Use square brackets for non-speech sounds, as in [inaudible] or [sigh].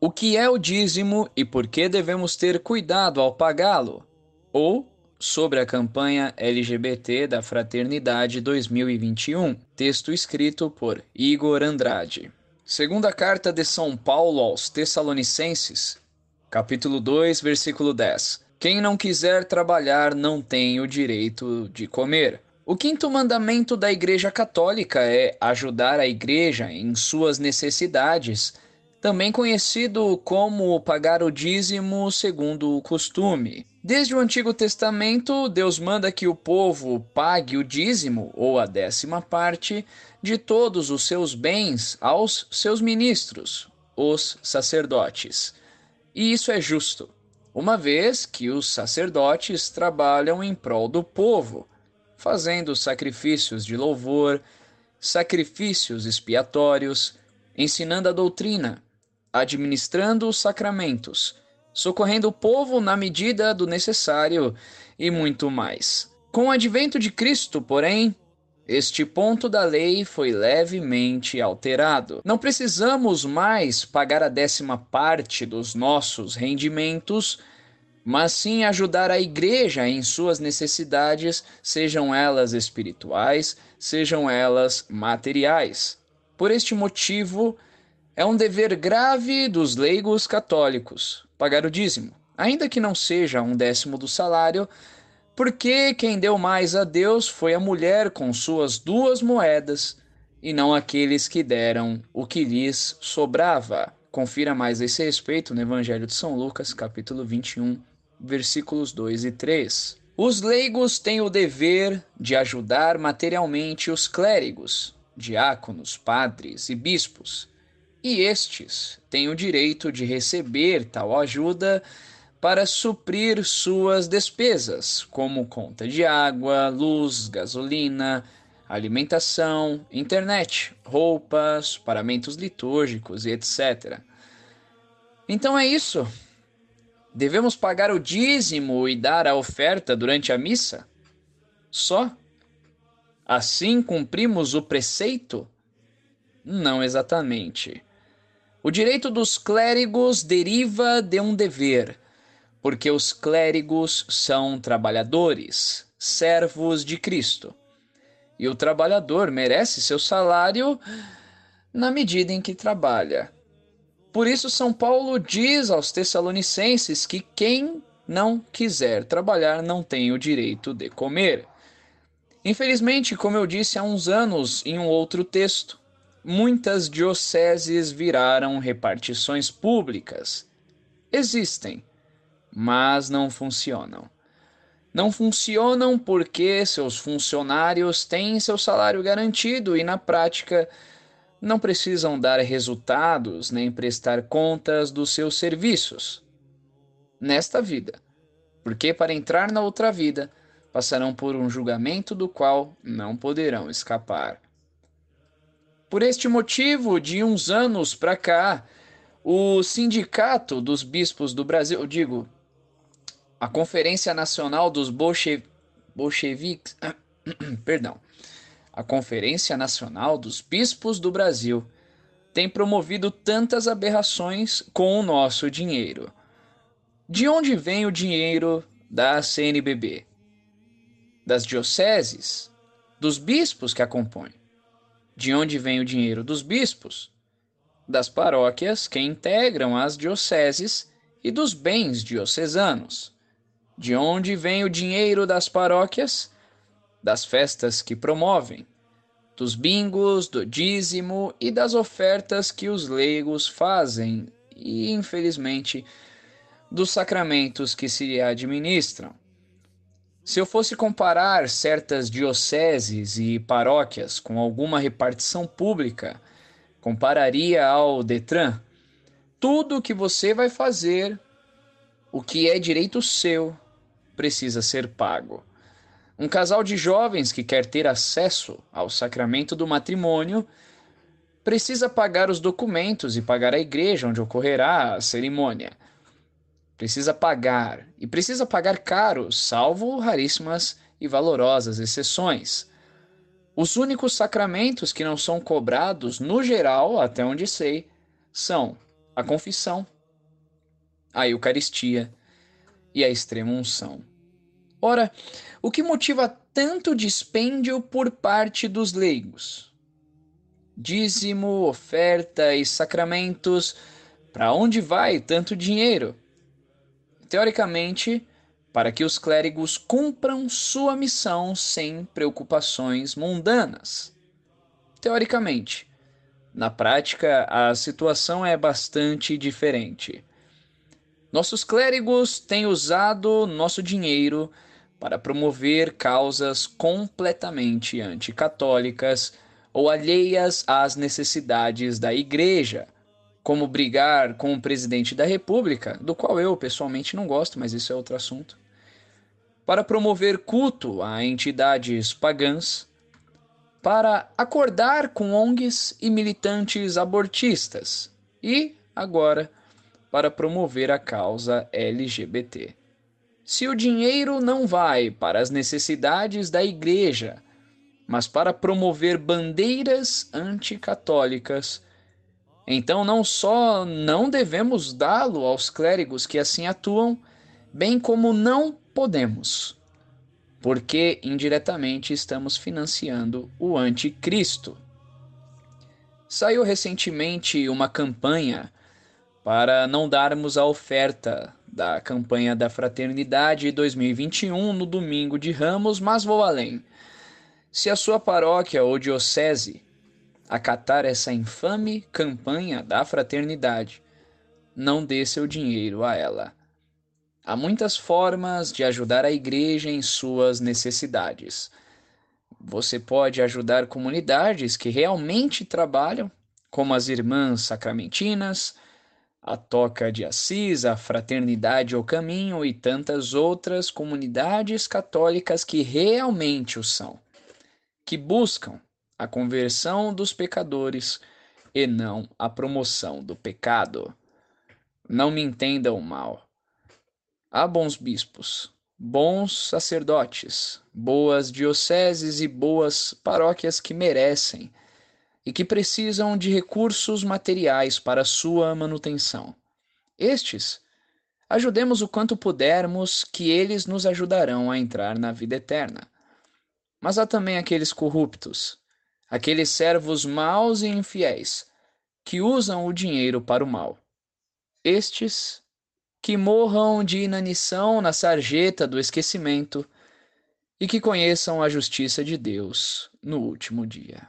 O que é o dízimo e por que devemos ter cuidado ao pagá-lo? Ou sobre a campanha LGBT da Fraternidade 2021, texto escrito por Igor Andrade. Segunda carta de São Paulo aos Tessalonicenses, capítulo 2, versículo 10. Quem não quiser trabalhar não tem o direito de comer. O quinto mandamento da Igreja Católica é ajudar a Igreja em suas necessidades, também conhecido como pagar o dízimo segundo o costume. Desde o Antigo Testamento, Deus manda que o povo pague o dízimo, ou a décima parte, de todos os seus bens aos seus ministros, os sacerdotes. E isso é justo, uma vez que os sacerdotes trabalham em prol do povo fazendo sacrifícios de louvor, sacrifícios expiatórios, ensinando a doutrina, administrando os sacramentos, socorrendo o povo na medida do necessário e muito mais. Com o advento de Cristo, porém, este ponto da lei foi levemente alterado. Não precisamos mais pagar a décima parte dos nossos rendimentos mas sim ajudar a igreja em suas necessidades, sejam elas espirituais, sejam elas materiais. Por este motivo, é um dever grave dos leigos católicos pagar o dízimo, ainda que não seja um décimo do salário, porque quem deu mais a Deus foi a mulher com suas duas moedas, e não aqueles que deram o que lhes sobrava. Confira mais a esse respeito no Evangelho de São Lucas, capítulo 21, versículos 2 e 3. Os leigos têm o dever de ajudar materialmente os clérigos, diáconos, padres e bispos, e estes têm o direito de receber tal ajuda para suprir suas despesas, como conta de água, luz, gasolina, alimentação, internet, roupas, paramentos litúrgicos e etc. Então é isso. Devemos pagar o dízimo e dar a oferta durante a missa? Só? Assim cumprimos o preceito? Não exatamente. O direito dos clérigos deriva de um dever, porque os clérigos são trabalhadores, servos de Cristo. E o trabalhador merece seu salário na medida em que trabalha. Por isso, São Paulo diz aos Tessalonicenses que quem não quiser trabalhar não tem o direito de comer. Infelizmente, como eu disse há uns anos em um outro texto, muitas dioceses viraram repartições públicas. Existem, mas não funcionam. Não funcionam porque seus funcionários têm seu salário garantido e, na prática, não precisam dar resultados nem prestar contas dos seus serviços nesta vida, porque para entrar na outra vida passarão por um julgamento do qual não poderão escapar. Por este motivo, de uns anos para cá, o Sindicato dos Bispos do Brasil, digo, a Conferência Nacional dos Bolche... Bolcheviques, [coughs] perdão, a Conferência Nacional dos Bispos do Brasil tem promovido tantas aberrações com o nosso dinheiro. De onde vem o dinheiro da CNBB? Das dioceses? Dos bispos que a compõem? De onde vem o dinheiro dos bispos? Das paróquias que integram as dioceses e dos bens diocesanos. De onde vem o dinheiro das paróquias? das festas que promovem, dos bingos, do dízimo e das ofertas que os leigos fazem e, infelizmente, dos sacramentos que se administram. Se eu fosse comparar certas dioceses e paróquias com alguma repartição pública, compararia ao Detran. Tudo o que você vai fazer, o que é direito seu, precisa ser pago. Um casal de jovens que quer ter acesso ao sacramento do matrimônio precisa pagar os documentos e pagar a igreja onde ocorrerá a cerimônia. Precisa pagar, e precisa pagar caro, salvo raríssimas e valorosas exceções. Os únicos sacramentos que não são cobrados, no geral, até onde sei, são a confissão, a Eucaristia e a extrema unção. Ora, o que motiva tanto dispêndio por parte dos leigos? Dízimo, oferta e sacramentos, para onde vai tanto dinheiro? Teoricamente, para que os clérigos cumpram sua missão sem preocupações mundanas. Teoricamente. Na prática, a situação é bastante diferente. Nossos clérigos têm usado nosso dinheiro para promover causas completamente anticatólicas ou alheias às necessidades da Igreja, como brigar com o presidente da República, do qual eu pessoalmente não gosto, mas isso é outro assunto, para promover culto a entidades pagãs, para acordar com ONGs e militantes abortistas e, agora, para promover a causa LGBT. Se o dinheiro não vai para as necessidades da igreja, mas para promover bandeiras anticatólicas, então não só não devemos dá-lo aos clérigos que assim atuam, bem como não podemos, porque indiretamente estamos financiando o anticristo. Saiu recentemente uma campanha para não darmos a oferta da campanha da Fraternidade 2021 no domingo de Ramos, mas vou além. Se a sua paróquia ou diocese acatar essa infame campanha da fraternidade, não dê seu dinheiro a ela. Há muitas formas de ajudar a igreja em suas necessidades. Você pode ajudar comunidades que realmente trabalham, como as Irmãs Sacramentinas, a Toca de Assis, a Fraternidade ao Caminho e tantas outras comunidades católicas que realmente o são, que buscam a conversão dos pecadores e não a promoção do pecado. Não me entendam mal. Há bons bispos, bons sacerdotes, boas dioceses e boas paróquias que merecem e que precisam de recursos materiais para sua manutenção. Estes, ajudemos o quanto pudermos, que eles nos ajudarão a entrar na vida eterna. Mas há também aqueles corruptos, aqueles servos maus e infiéis, que usam o dinheiro para o mal. Estes que morram de inanição na sarjeta do esquecimento e que conheçam a justiça de Deus no último dia.